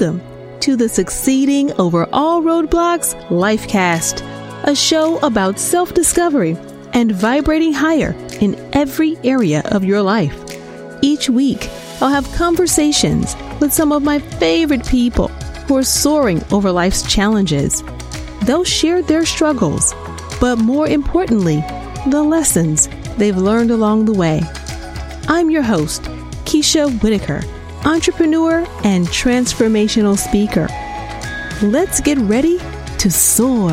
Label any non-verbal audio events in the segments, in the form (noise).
Welcome to the Succeeding Over All Roadblocks Lifecast, a show about self discovery and vibrating higher in every area of your life. Each week, I'll have conversations with some of my favorite people who are soaring over life's challenges. They'll share their struggles, but more importantly, the lessons they've learned along the way. I'm your host, Keisha Whitaker, entrepreneur and transformational speaker. Let's get ready to soar.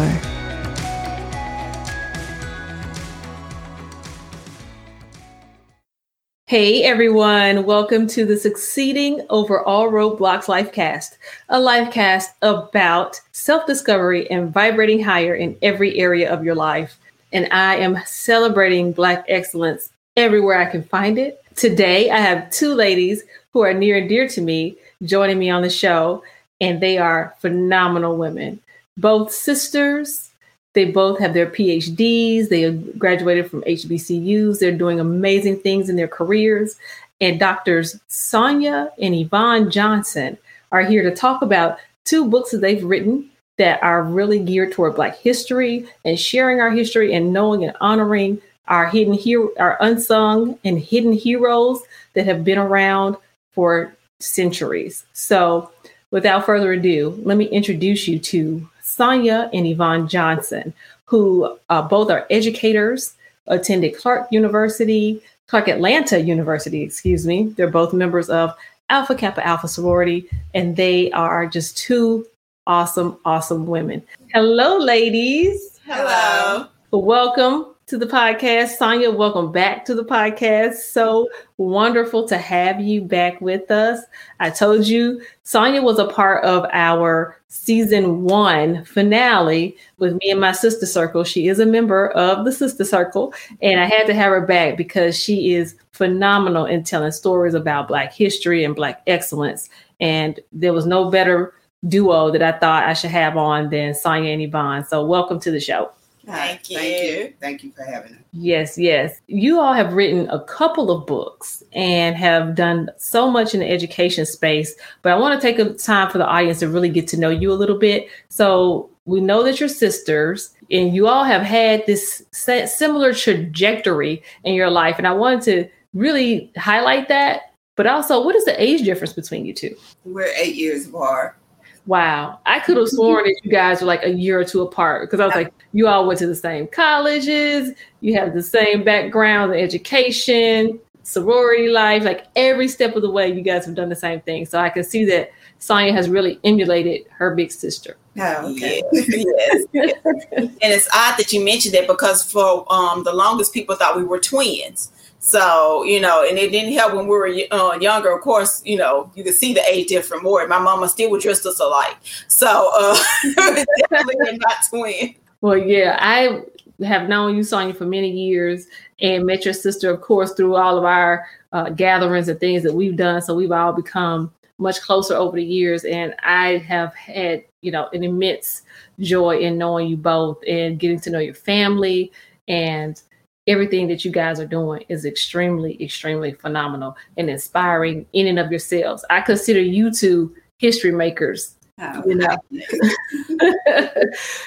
Hey everyone, welcome to the Succeeding Over All Roadblocks Lifecast, a lifecast about self discovery and vibrating higher in every area of your life. And I am celebrating Black excellence everywhere I can find it. Today, I have two ladies who are near and dear to me joining me on the show, and they are phenomenal women, both sisters they both have their PhDs. They graduated from HBCUs. They're doing amazing things in their careers. And doctors Sonia and Yvonne Johnson are here to talk about two books that they've written that are really geared toward Black history and sharing our history and knowing and honoring our hidden hero, our unsung and hidden heroes that have been around for centuries. So, without further ado, let me introduce you to Sonia and Yvonne Johnson, who uh, both are educators, attended Clark University, Clark Atlanta University, excuse me. They're both members of Alpha Kappa Alpha sorority, and they are just two awesome, awesome women. Hello, ladies. Hello. Welcome to the podcast. Sonia, welcome back to the podcast. So wonderful to have you back with us. I told you Sonia was a part of our season one finale with me and my sister circle. She is a member of the sister circle, and I had to have her back because she is phenomenal in telling stories about Black history and Black excellence. And there was no better duo that I thought I should have on than Sonia and Yvonne. So welcome to the show. Thank you. Thank you. Thank you for having us. Yes, yes. You all have written a couple of books and have done so much in the education space, but I want to take a time for the audience to really get to know you a little bit. So we know that you're sisters and you all have had this similar trajectory in your life. And I wanted to really highlight that. But also, what is the age difference between you two? We're eight years apart. Wow. I could have sworn that you guys were like a year or two apart because I was like, you all went to the same colleges, you have the same background in education, sorority life, like every step of the way, you guys have done the same thing. So I can see that Sonia has really emulated her big sister. Oh, okay. (laughs) yes. yes. (laughs) and it's odd that you mentioned that because for um, the longest people thought we were twins. So, you know, and it didn't help when we were uh, younger. Of course, you know, you could see the age difference more. My mama still would dress us alike. So, uh, (laughs) definitely not twin. Well, yeah, I have known you, Sonia, for many years and met your sister, of course, through all of our uh, gatherings and things that we've done. So we've all become much closer over the years. And I have had, you know, an immense joy in knowing you both and getting to know your family and everything that you guys are doing is extremely, extremely phenomenal and inspiring in and of yourselves. I consider you two history makers. Oh, you know, (laughs)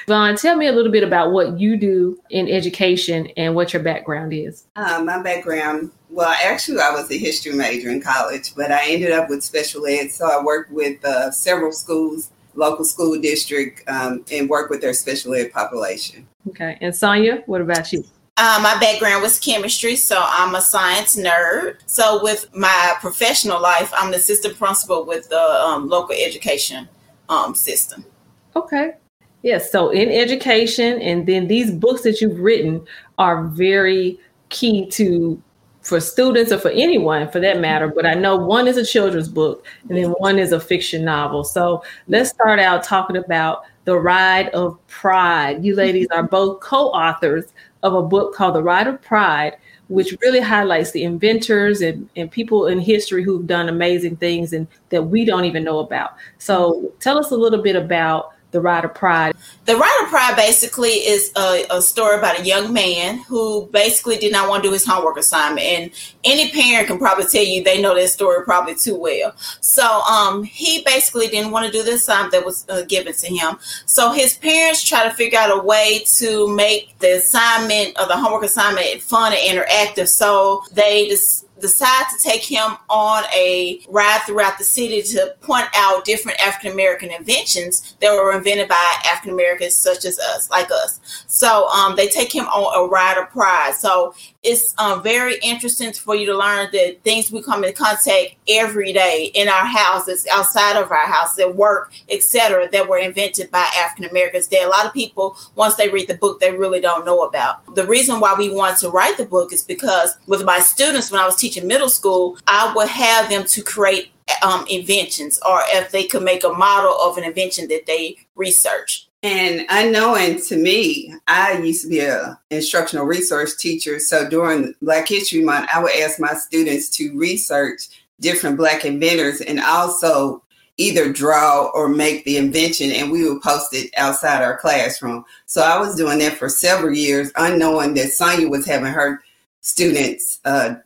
Vaughn, tell me a little bit about what you do in education and what your background is. Uh, my background, well, actually, I was a history major in college, but I ended up with special ed. So I worked with uh, several schools, local school district, um, and worked with their special ed population. Okay. And Sonia, what about you? Uh, my background was chemistry, so I'm a science nerd. So with my professional life, I'm the assistant principal with the um, local education um, system. Okay. Yes. So in education, and then these books that you've written are very key to for students or for anyone for that matter. But I know one is a children's book, and then one is a fiction novel. So let's start out talking about the Ride of Pride. You ladies are both co-authors of a book called The Ride of Pride, which really highlights the inventors and, and people in history who've done amazing things and that we don't even know about. So tell us a little bit about The Ride of Pride? The Ride of Pride basically is a, a, story about a young man who basically did not want to do his homework assignment. And any parent can probably tell you they know that story probably too well. So um, he basically didn't want to do the assignment that was uh, given to him. So his parents try to figure out a way to make the assignment or the homework assignment fun and interactive. So they just decide to take him on a ride throughout the city to point out different African American inventions that were invented by African Americans such as us, like us. So um, they take him on a ride of pride. So it's um, very interesting for you to learn that things we come in contact every day in our houses, outside of our houses, at work, etc., that were invented by African Americans. That a lot of people, once they read the book, they really don't know about. The reason why we want to write the book is because with my students, when I was teaching middle school, I would have them to create um, inventions, or if they could make a model of an invention that they researched. And unknowing to me, I used to be a instructional resource teacher. So during Black History Month, I would ask my students to research different Black inventors and also either draw or make the invention, and we would post it outside our classroom. So I was doing that for several years, unknowing that Sonia was having her students uh,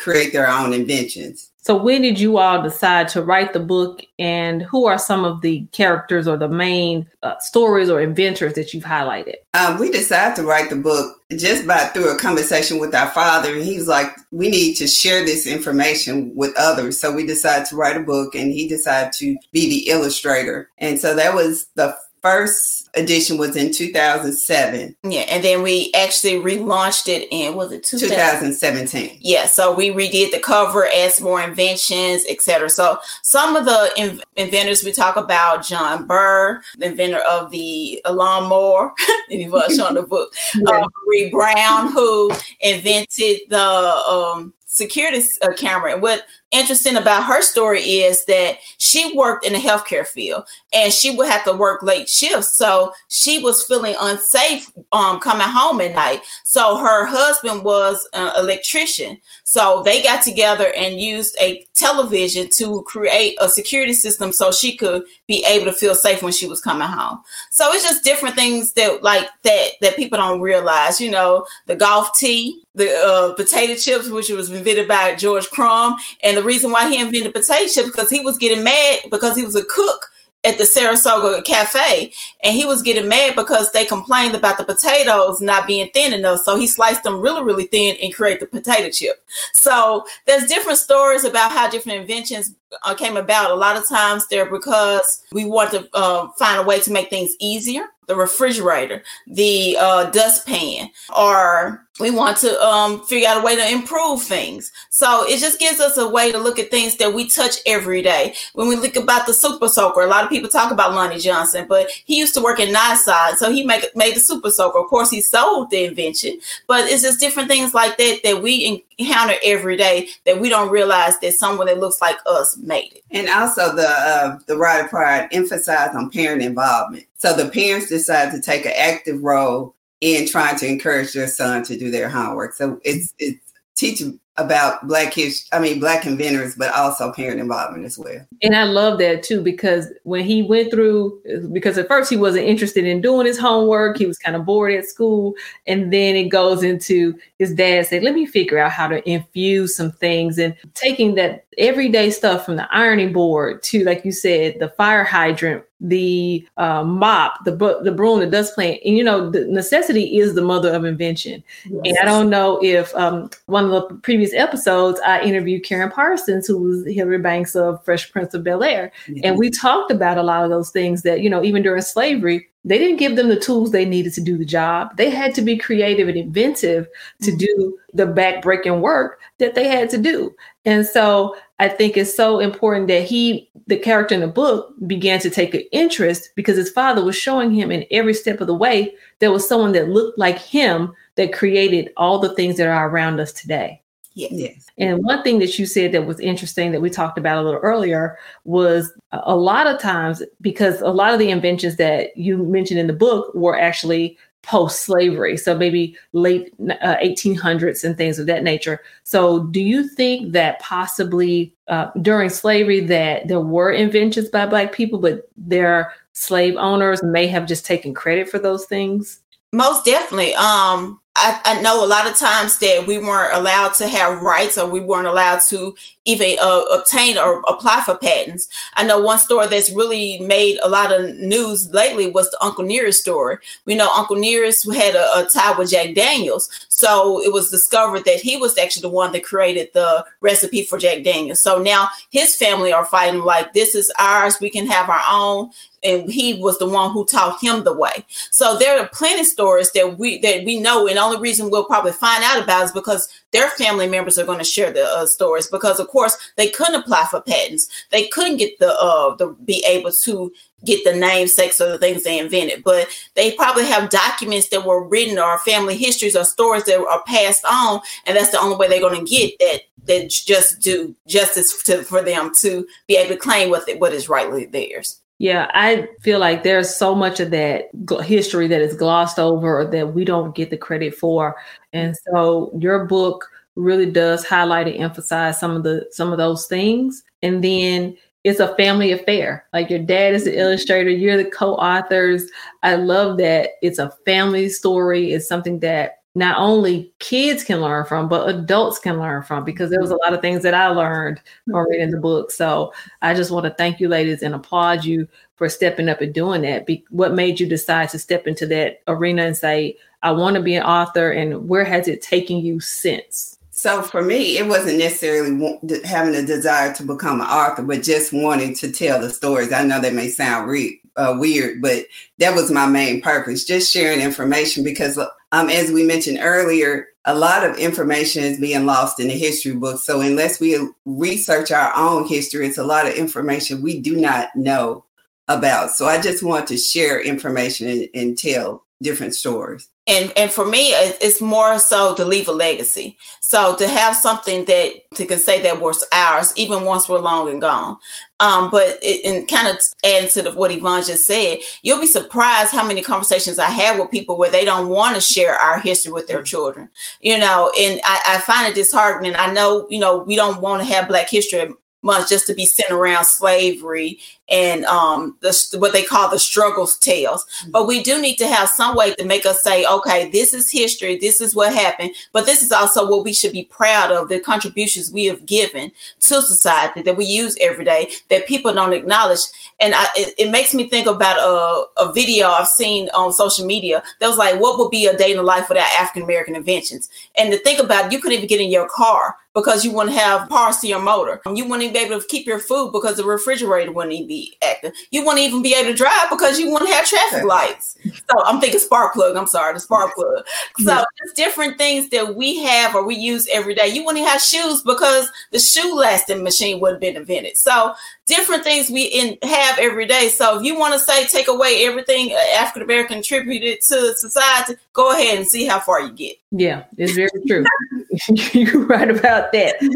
create their own inventions. So, when did you all decide to write the book, and who are some of the characters or the main uh, stories or inventors that you've highlighted? Um, we decided to write the book just by through a conversation with our father. He was like, "We need to share this information with others." So we decided to write a book, and he decided to be the illustrator. And so that was the first edition was in 2007. Yeah, and then we actually relaunched it in was it 2000? 2017? Yeah, so we redid the cover, added more inventions, etc. So some of the in- inventors we talk about, John Burr, the inventor of the lawnmower, (laughs) if you was on the book, yeah. uh, Marie Brown, who invented the um, security uh, camera. And what interesting about her story is that she worked in the healthcare field and she would have to work late shifts. So she was feeling unsafe um, coming home at night. So her husband was an electrician. So they got together and used a television to create a security system so she could be able to feel safe when she was coming home. So it's just different things that like that that people don't realize. You know, the golf tee, the uh, potato chips, which was invented by George Crum, and the reason why he invented potato chips because he was getting mad because he was a cook at the Saratoga Cafe, and he was getting mad because they complained about the potatoes not being thin enough. So he sliced them really, really thin and created the potato chip. So there's different stories about how different inventions uh, came about. A lot of times they're because we want to uh, find a way to make things easier. The refrigerator, the uh, dustpan, or we want to um, figure out a way to improve things. So it just gives us a way to look at things that we touch every day. When we look about the super soaker, a lot of people talk about Lonnie Johnson, but he used to work in NASA, so he make, made the super soaker. Of course, he sold the invention, but it's just different things like that that we encounter every day that we don't realize that someone that looks like us made it. And also the uh, the of Pride emphasized on parent involvement. So the parents decide to take an active role in trying to encourage their son to do their homework. So it's it's teaching about black kids i mean black inventors but also parent involvement as well. And i love that too because when he went through because at first he wasn't interested in doing his homework he was kind of bored at school and then it goes into his dad said let me figure out how to infuse some things and taking that everyday stuff from the ironing board to like you said the fire hydrant the uh, mop, the the broom, the dust plant, and you know the necessity is the mother of invention. Yes. And I don't know if um, one of the previous episodes I interviewed Karyn Parsons, who was Hilary Banks of Fresh Prince of Bel Air, mm-hmm. and we talked about a lot of those things that you know even during slavery they didn't give them the tools they needed to do the job. They had to be creative and inventive to mm-hmm. do the backbreaking work that they had to do. And so I think it's so important that he, the character in the book, began to take an interest because his father was showing him in every step of the way there was someone that looked like him that created all the things that are around us today. Yes. yes. And one thing that you said that was interesting that we talked about a little earlier was a lot of times because a lot of the inventions that you mentioned in the book were actually post slavery, so maybe late uh, 1800s and things of that nature. So, do you think that possibly uh, during slavery that there were inventions by Black people, but their slave owners may have just taken credit for those things? Most definitely. Um, I, I, know a lot of times that we weren't allowed to have rights or we weren't allowed to even uh, obtain or apply for patents. I know one story that's really made a lot of news lately was the Uncle Nearest story. We know Uncle Nearest had a, a tie with Jack Daniels. So it was discovered that he was actually the one that created the recipe for Jack Daniels. So now his family are fighting like this is ours. We can have our own and he was the one who taught him the way. So there are plenty of stories that we that we know, and the only reason we'll probably find out about is because their family members are going to share the uh, stories. Because of course they couldn't apply for patents, they couldn't get the uh the be able to get the namesakes of the things they invented, but they probably have documents that were written or family histories or stories that are passed on, and that's the only way they're going to get that that just do justice to, for them to be able to claim what what is rightly theirs. Yeah, I feel like there's so much of that history that is glossed over that we don't get the credit for. And so your book really does highlight and emphasize some of the some of those things. And then it's a family affair. Like your dad is the mm-hmm. illustrator, you're the co-authors. I love that it's a family story. It's something that not only kids can learn from, but adults can learn from because there was a lot of things that I learned from mm-hmm. reading the book. So I just want to thank you, ladies, and applaud you for stepping up and doing that. Be- what made you decide to step into that arena and say, I want to be an author, and where has it taken you since? So for me, it wasn't necessarily having a desire to become an author, but just wanting to tell the stories. I know that may sound re- uh, weird, but that was my main purpose, just sharing information because um, as we mentioned earlier, a lot of information is being lost in the history books. So unless we research our own history, it's a lot of information we do not know about. So I just want to share information and, and tell different stories and and for me it's more so to leave a legacy. So to have something that to can say that was ours even once we're long and gone. Um, but it, and kind of adding to the, what Yvonne just said, you'll be surprised how many conversations I have with people where they don't want to share our history with their children, you know, and I, I find it disheartening. I know, you know, we don't want to have Black History Month just to be sent around slavery and um, the, what they call the struggles tales. Mm-hmm. But we do need to have some way to make us say, okay, this is history, this is what happened, but this is also what we should be proud of the contributions we have given to society that we use every day that people don't acknowledge. And I, it, it, makes me think about a, a video I've seen on social media that was like, what would be a day in the life without African American inventions? And to think about it, you couldn't even get in your car because you wouldn't have parts to your motor. You wouldn't even be able to keep your food because the refrigerator wouldn't even be active. You wouldn't even be able to drive because you wouldn't have traffic lights. So I'm thinking spark plug. I'm sorry, the spark plug. So it's different things that we have or we use every day. You wouldn't have shoes because the shoe lasting machine would have been invented. So different things we in, have every day. So if you want to say take away everything uh, African American contributed to society, go ahead and see how far you get. Yeah, it's very true. (laughs) (laughs) You're right about that. (laughs)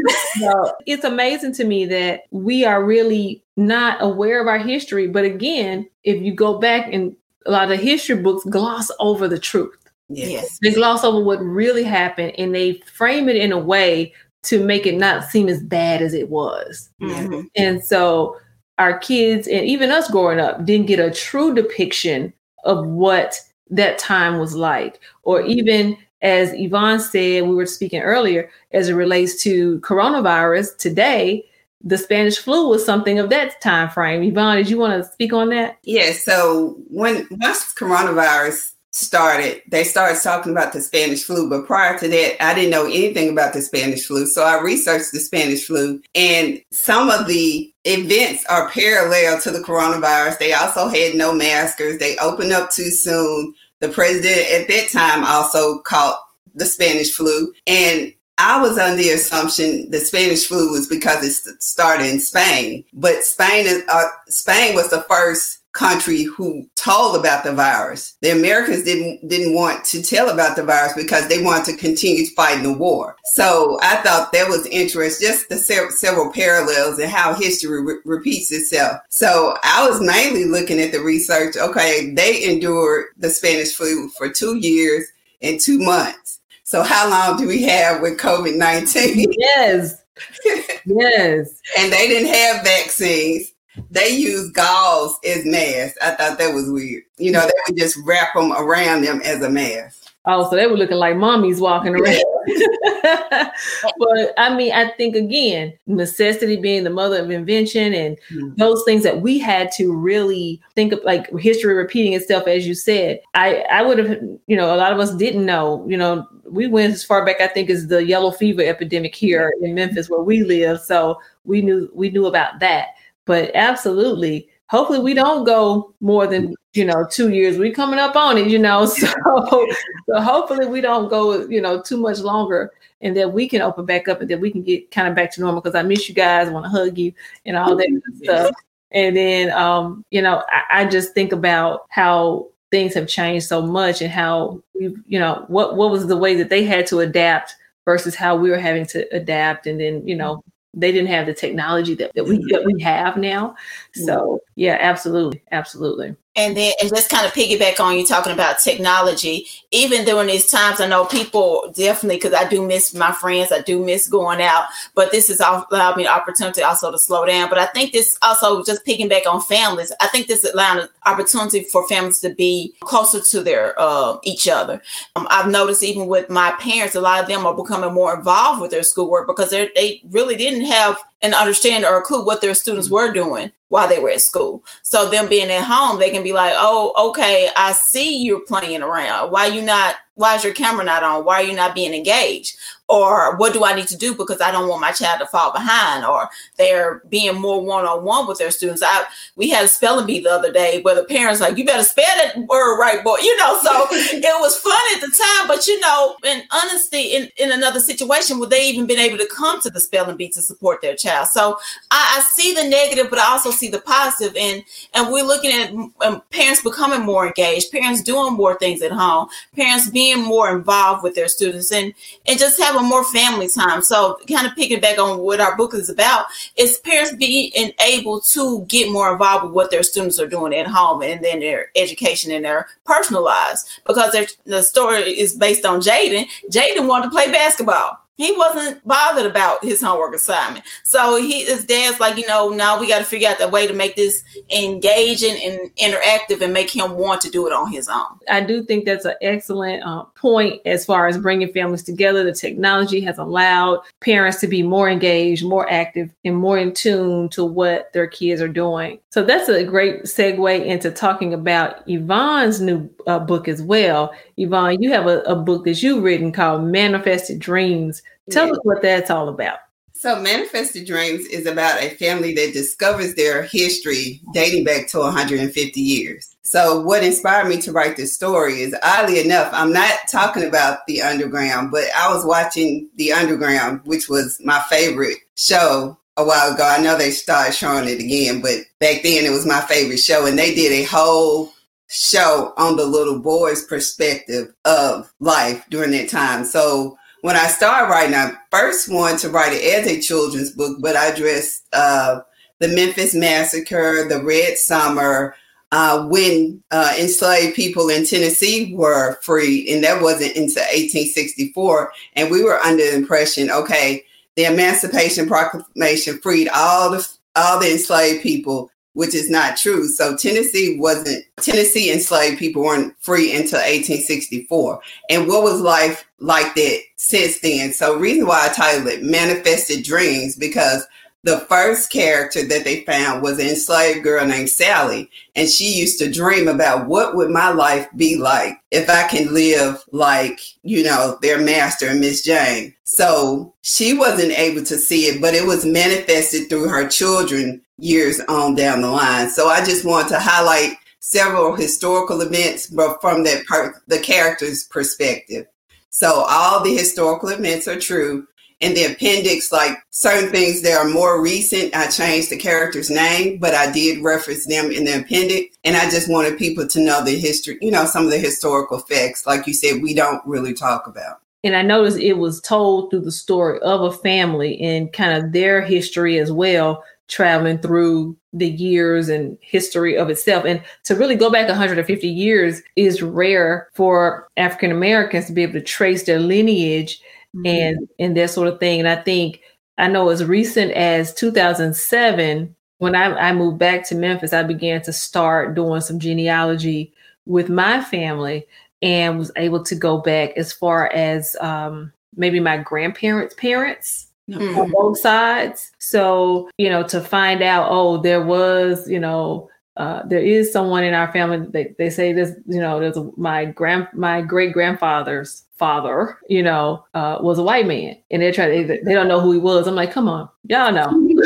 So it's amazing to me that we are really not aware of our history. But again, if you go back and a lot of history books gloss over the truth. Yes. They gloss over what really happened and they frame it in a way to make it not seem as bad as it was. Mm-hmm. And so our kids and even us growing up didn't get a true depiction of what that time was like. Or even as Yvonne said, we were speaking earlier, as it relates to coronavirus today, the Spanish flu was something of that time frame. Yvonne, did you want to speak on that? Yeah, so when once coronavirus started, they started talking about the Spanish flu. But prior to that, I didn't know anything about the Spanish flu. So I researched the Spanish flu, and some of the events are parallel to the coronavirus. They also had no maskers. They opened up too soon. The president at that time also caught the Spanish flu. And I was under the assumption the Spanish flu was because it started in Spain, but Spain uh, Spain was the first country who told about the virus. The Americans didn't didn't want to tell about the virus because they wanted to continue fighting the war. So I thought that was interesting, just the se- several parallels and how history re- repeats itself. So I was mainly looking at the research. Okay, they endured the Spanish flu for two years and two months. So how long do we have with COVID nineteen? Yes. (laughs) yes. and they didn't have vaccines they use gauze as masks. I thought that was weird. You know, they would just wrap them around them as a mask. Oh, so they were looking like mommies walking around. (laughs) but I mean, I think again, necessity being the mother of invention and mm-hmm. those things that we had to really think of like history repeating itself, as you said. I, I would have, you know, a lot of us didn't know, you know, we went as far back, I think, as the yellow fever epidemic here in Memphis where we live. So we knew we knew about that. But absolutely, hopefully we don't go more than you know two years. We're coming up on it, you know. (laughs) So, so hopefully we don't go you know too much longer, and that we can open back up and that we can get kind of back to normal. Because I miss you guys, want to hug you, and all that stuff. And then, um, you know, I, I just think about how things have changed so much and how we, you know, what what was the way that they had to adapt versus how we were having to adapt, and then you know they didn't have the technology that, that we mm-hmm. that we have now. So mm-hmm. yeah, absolutely, absolutely. And then, and just kind of piggyback on you talking about technology, even during these times, I know people definitely, because I do miss my friends, I do miss going out, but this has allowed me an opportunity also to slow down. But I think this also just piggyback on families. I think this allowed an opportunity for families to be closer to their uh, each other. Um, I've noticed even with my parents, a lot of them are becoming more involved with their schoolwork because they really didn't have an understanding or a clue what their students were doing while they were at school. So them being at home, they can be like, "Oh, okay, I see you're playing around. Why you not? Why is your camera not on? Why are you not being engaged? or what do I need to do because I don't want my child to fall behind, or they're being more one on one with their students. I we had a spelling bee the other day where the parents like, you better spell that word right, boy. You know, so (laughs) it was fun at the time, but you know, in honesty, in, in another situation, would they even been able to come to the spelling bee to support their child? So I, I see the negative, but I also see the positive, and and we're looking at um, parents becoming more engaged, parents doing more things at home, parents being more involved with their students, and and just having more family time. So, kind of picking back on what our book is about, is parents being able to get more involved with what their students are doing at home and then their education and their personal lives. Because the story is based on Jaden. Jaden wanted to play basketball he wasn't bothered about his homework assignment. So he his dad's like, you know, now we got to figure out the way to make this engaging and interactive and make him want to do it on his own. I do think that's an excellent uh, point as far as bringing families together. The technology has allowed parents to be more engaged, more active, and more in tune to what their kids are doing. So that's a great segue into talking about Yvonne's new uh, book as well. Yvonne, you have a, a book that you've written called Manifested Dreams Tell yeah. us what that's all about. So, Manifested Dreams is about a family that discovers their history dating back to 150 years. So, what inspired me to write this story is oddly enough, I'm not talking about The Underground, but I was watching The Underground, which was my favorite show a while ago. I know they started showing it again, but back then it was my favorite show. And they did a whole show on the little boy's perspective of life during that time. So, when I started writing, I first wanted to write it as a children's book, but I addressed uh, the Memphis Massacre, the Red Summer, uh, when uh, enslaved people in Tennessee were freed, and that wasn't until 1864. And we were under the impression, okay, the Emancipation Proclamation freed all the all the enslaved people, which is not true. So Tennessee wasn't Tennessee enslaved people weren't free until 1864. And what was life like that since then? So reason why I titled it Manifested Dreams because the first character that they found was an enslaved girl named Sally. And she used to dream about what would my life be like if I can live like, you know, their master, and Miss Jane. So she wasn't able to see it, but it was manifested through her children years on down the line. So I just want to highlight several historical events, but from that per- the character's perspective. So all the historical events are true. In the appendix, like certain things that are more recent, I changed the character's name, but I did reference them in the appendix. And I just wanted people to know the history, you know, some of the historical facts, like you said, we don't really talk about. And I noticed it was told through the story of a family and kind of their history as well, traveling through the years and history of itself. And to really go back 150 years is rare for African Americans to be able to trace their lineage mm-hmm. and and that sort of thing. And I think I know as recent as 2007, when I, I moved back to Memphis, I began to start doing some genealogy with my family and was able to go back as far as um, maybe my grandparents' parents mm-hmm. on both sides. So, you know, to find out, oh, there was, you know, uh, there is someone in our family. They, they say this, you know, there's a, my grand, my great grandfather's father, you know, uh, was a white man, and they're trying. They, they don't know who he was. I'm like, come on, y'all know.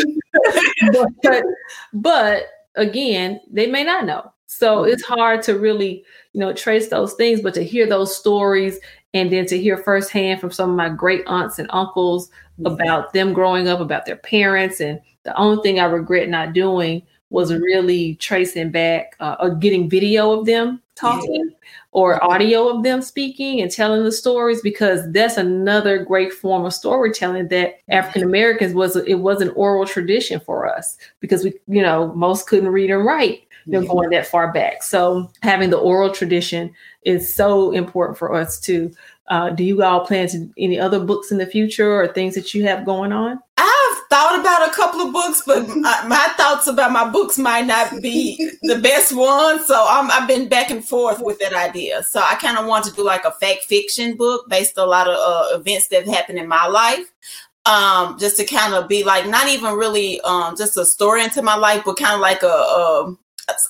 (laughs) but, but again, they may not know. So it's hard to really, you know, trace those things, but to hear those stories and then to hear firsthand from some of my great aunts and uncles about them growing up, about their parents. And the only thing I regret not doing was really tracing back uh, or getting video of them talking yeah. or audio of them speaking and telling the stories because that's another great form of storytelling that African Americans was it was an oral tradition for us because we you know most couldn't read and write you know, going that far back so having the oral tradition is so important for us to uh, do you all plan to any other books in the future or things that you have going on? Thought about a couple of books, but my thoughts about my books might not be the best ones. So i have been back and forth with that idea. So I kind of want to do like a fact fiction book based on a lot of uh, events that have happened in my life. Um, just to kind of be like not even really um, just a story into my life, but kind of like a, a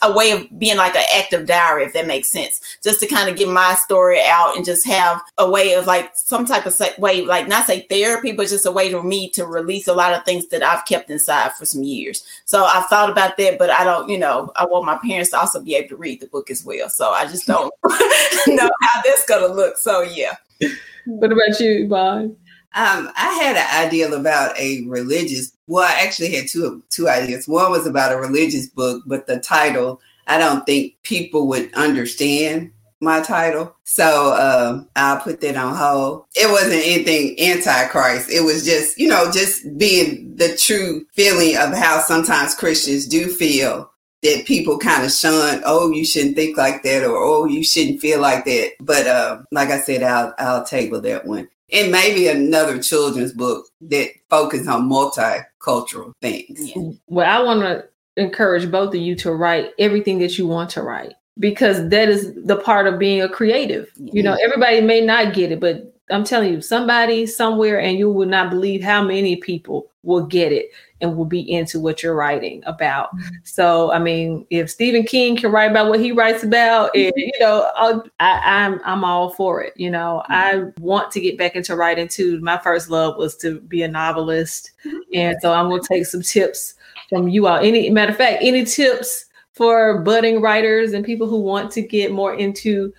a way of being like an active diary, if that makes sense, just to kind of get my story out and just have a way of like some type of way, like not say therapy, but just a way for me to release a lot of things that I've kept inside for some years. So I've thought about that, but I don't, you know, I want my parents to also be able to read the book as well. So I just don't (laughs) know how that's going to look. So yeah. What about you, Bob? Um, I had an idea about a religious. Well, I actually had two two ideas. One was about a religious book, but the title I don't think people would understand my title. So uh, I'll put that on hold. It wasn't anything anti-Christ. It was just, you know, just being the true feeling of how sometimes Christians do feel that people kind of shun, oh, you shouldn't think like that, or oh, you shouldn't feel like that. But uh, like I said, I'll I'll table that one and maybe another children's book that focus on multicultural things. Yeah. Well, I want to encourage both of you to write everything that you want to write because that is the part of being a creative. Yeah. You know, everybody may not get it, but I'm telling you, somebody somewhere, and you will not believe how many people will get it and will be into what you're writing about. Mm-hmm. So, I mean, if Stephen King can write about what he writes about, and you know, I'll, I, I'm I'm all for it. You know, mm-hmm. I want to get back into writing too. My first love was to be a novelist, mm-hmm. and so I'm gonna take some tips from you all. Any matter of fact, any tips for budding writers and people who want to get more into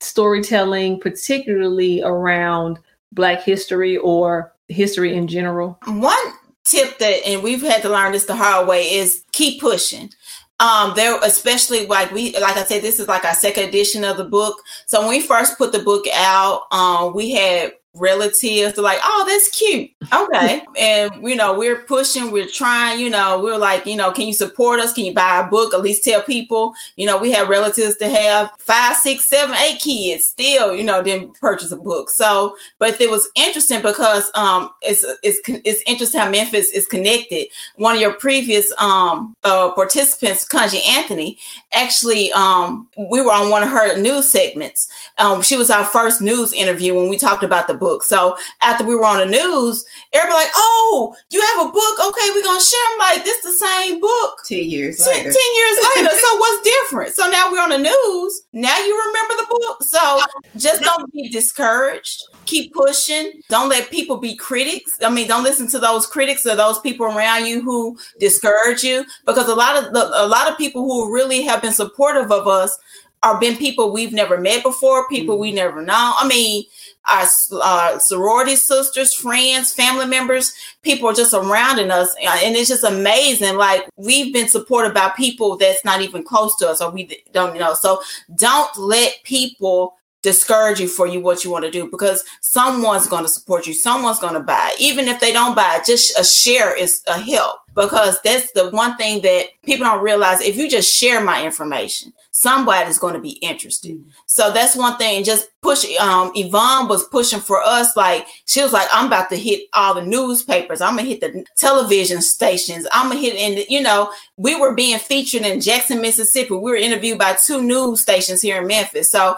storytelling, particularly around Black history or history in general? One tip that, and we've had to learn this the hard way, is keep pushing. Um, there, especially like we, like I said, this is like our second edition of the book. So when we first put the book out, um, we had relatives are like, oh, that's cute. Okay. (laughs) and, you know, we're pushing, we're trying, you know, we're like, you know, can you support us? Can you buy a book? At least tell people, you know, we have relatives to have five, six, seven, eight kids still, you know, didn't purchase a book. So, but it was interesting because um it's it's it's interesting how Memphis is connected. One of your previous um uh participants, Kontji Anthony, actually um we were on one of her news segments. Um she was our first news interview when we talked about the book book. So after we were on the news, everybody like, "Oh, you have a book? Okay, we're gonna share." them. like, "This the same book." Ten years ten, later. Ten years (laughs) later. so what's different? So now we're on the news. Now you remember the book. So just don't be discouraged. Keep pushing. Don't let people be critics. I mean, don't listen to those critics or those people around you who discourage you. Because a lot of the, a lot of people who really have been supportive of us are been people we've never met before, people we never know. I mean, our uh, sorority sisters, friends, family members, people are just surrounding us. And it's just amazing. Like we've been supported by people that's not even close to us or we don't know. So don't let people discourage you for you what you want to do because someone's going to support you someone's going to buy it. even if they don't buy it just a share is a help because that's the one thing that people don't realize if you just share my information somebody's going to be interested. Mm-hmm. so that's one thing just push um yvonne was pushing for us like she was like i'm about to hit all the newspapers. I'm gonna hit the television stations. I'm gonna hit in you know we were being featured in jackson mississippi. We were interviewed by two news stations here in memphis. So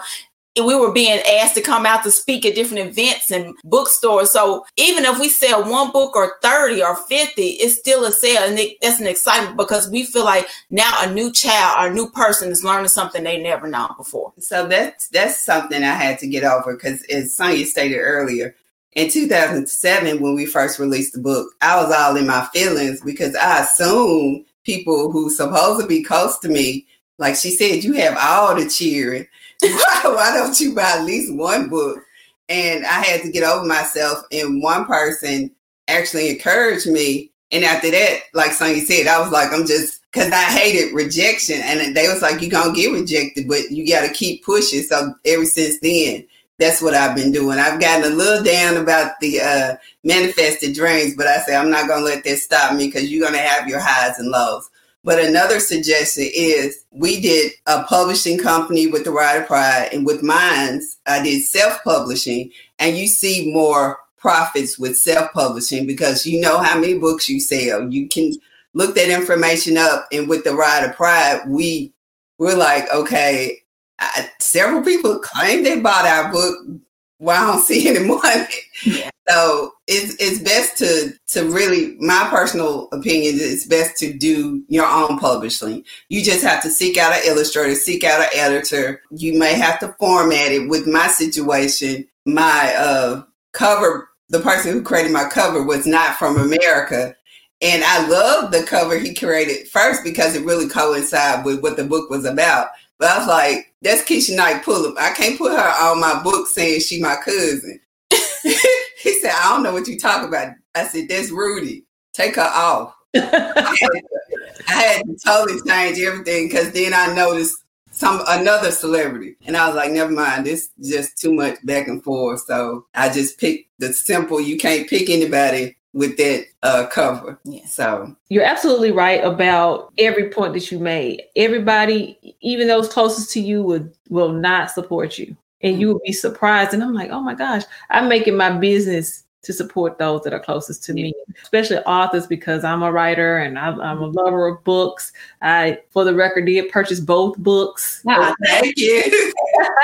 we were being asked to come out to speak at different events and bookstores. So even if we sell one book or 30 or 50, it's still a sale. And it, that's an excitement because we feel like now a new child or a new person is learning something they never known before. So that's, that's something I had to get over because as Sonia stated earlier, in 2007, when we first released the book, I was all in my feelings because I assumed people who supposed to be close to me, like she said, you have all the cheering (laughs) why, don't you buy at least one book? And I had to get over myself. And one person actually encouraged me. And after that, like Sonia said, I was like, I'm just because I hated rejection. And they was like, you're gonna get rejected, but you gotta keep pushing. So ever since then, that's what I've been doing. I've gotten a little down about the uh, manifested dreams, but I say I'm not gonna let that stop me because you're gonna have your highs and lows. But another suggestion is we did a publishing company with the Ride of Pride, and with Minds, I did self publishing, and you see more profits with self publishing because you know how many books you sell. You can look that information up, and with the Ride of Pride, we we're like, okay, I, several people claim they bought our book. Well, I don't see any money. Yeah. So it's it's best to to really my personal opinion it's best to do your own publishing. You just have to seek out an illustrator, seek out an editor. You may have to format it. With my situation, my uh, cover, the person who created my cover was not from America. And I love the cover he created first because it really coincided with what the book was about. But I was like, that's Keshia Knight Pulliam. I can't put her on my book saying she my cousin. (laughs) said, I don't know what you talk about. I said, that's Rudy. Take her off. I, had to, I had to totally change everything because then I noticed some another celebrity. And I was like, never mind, this is just too much back and forth. So I just picked the simple, you can't pick anybody with that uh, cover. Yeah. So you're absolutely right about every point that you made. Everybody, even those closest to you, would will not support you and you would be surprised. And I'm like, oh my gosh, I'm making my business to support those that are closest to me, especially authors, because I'm a writer and I'm, I'm, a lover of books. I, for the record, did purchase both books. Ah, (laughs) thank you.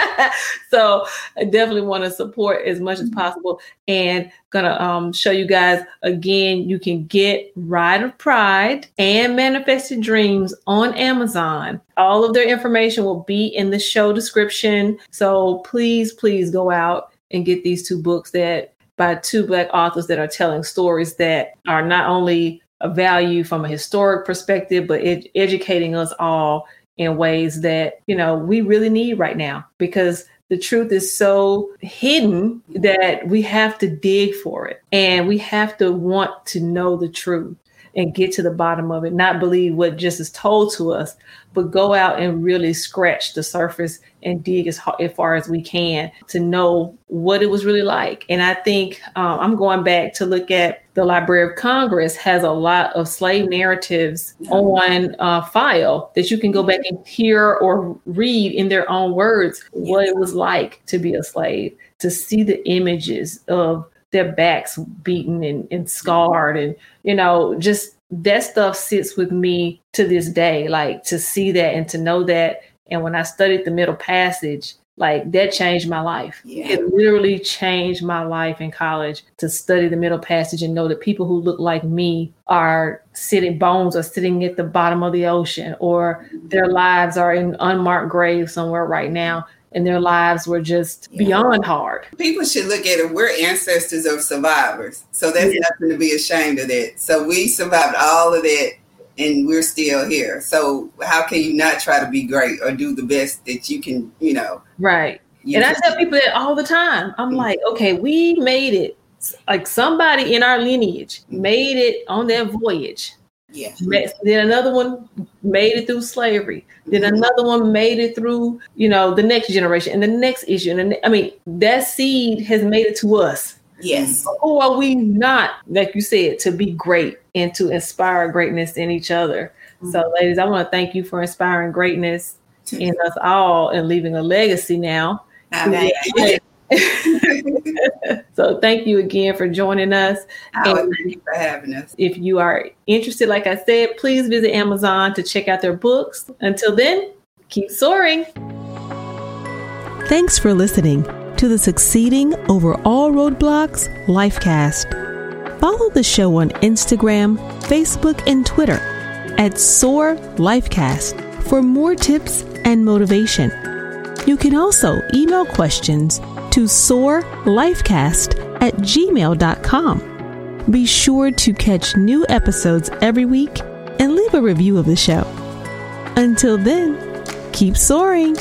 (laughs) so I definitely want to support as much as mm-hmm. possible, and gonna um, show you guys again. You can get Ride of Pride and Manifested Dreams on Amazon. All of their information will be in the show description. So please, please go out and get these two books that by two Black authors that are telling stories that are not only a value from a historic perspective, but ed- educating us all in ways that, you know, we really need right now. Because the truth is so hidden that we have to dig for it. And we have to want to know the truth and get to the bottom of it, not believe what just is told to us, but go out and really scratch the surface and dig as, hard, as far as we can to know what it was really like. And I think um, I'm going back to look at the Library of Congress has a lot of slave narratives on uh, file that you can go back and hear or read in their own words what it was like to be a slave, to see the images of their backs beaten and, and scarred. And you know just that stuff sits with me to this day like to see that and to know that. And when i studied the middle passage like that changed my life. Yeah. it literally changed my life in college to study the middle passage and know that people who look like me are sitting bones are sitting at the bottom of the ocean or their lives are in unmarked graves somewhere right now and their lives were just yeah. beyond hard. People should look at it. We're ancestors of survivors. So that's yeah. nothing to be ashamed of that. So we survived all of that and we're still here. So how can you not try to be great or do the best that you can, you know? Right. and I tell people that all the time. I'm mm-hmm. like, okay, we made it. Like somebody in our lineage made it on that voyage. Yeah. Then another one made it through slavery. Then mm-hmm. another one made it through, you know, the next generation and the next issue. And I mean, that seed has made it to us. Yes. Who are we not, like you said, to be great and to inspire greatness in each other? Mm-hmm. So, ladies, I want to thank you for inspiring greatness in us all and leaving a legacy now. (laughs) (laughs) so thank you again for joining us. Oh, and thank you for having us. If you are interested, like I said, please visit Amazon to check out their books. Until then, keep soaring. Thanks for listening to the Succeeding Over All Roadblocks Lifecast. Follow the show on Instagram, Facebook, and Twitter at Soar Lifecast for more tips and motivation. You can also email questions to soarlifecast at gmail.com. Be sure to catch new episodes every week and leave a review of the show. Until then, keep soaring.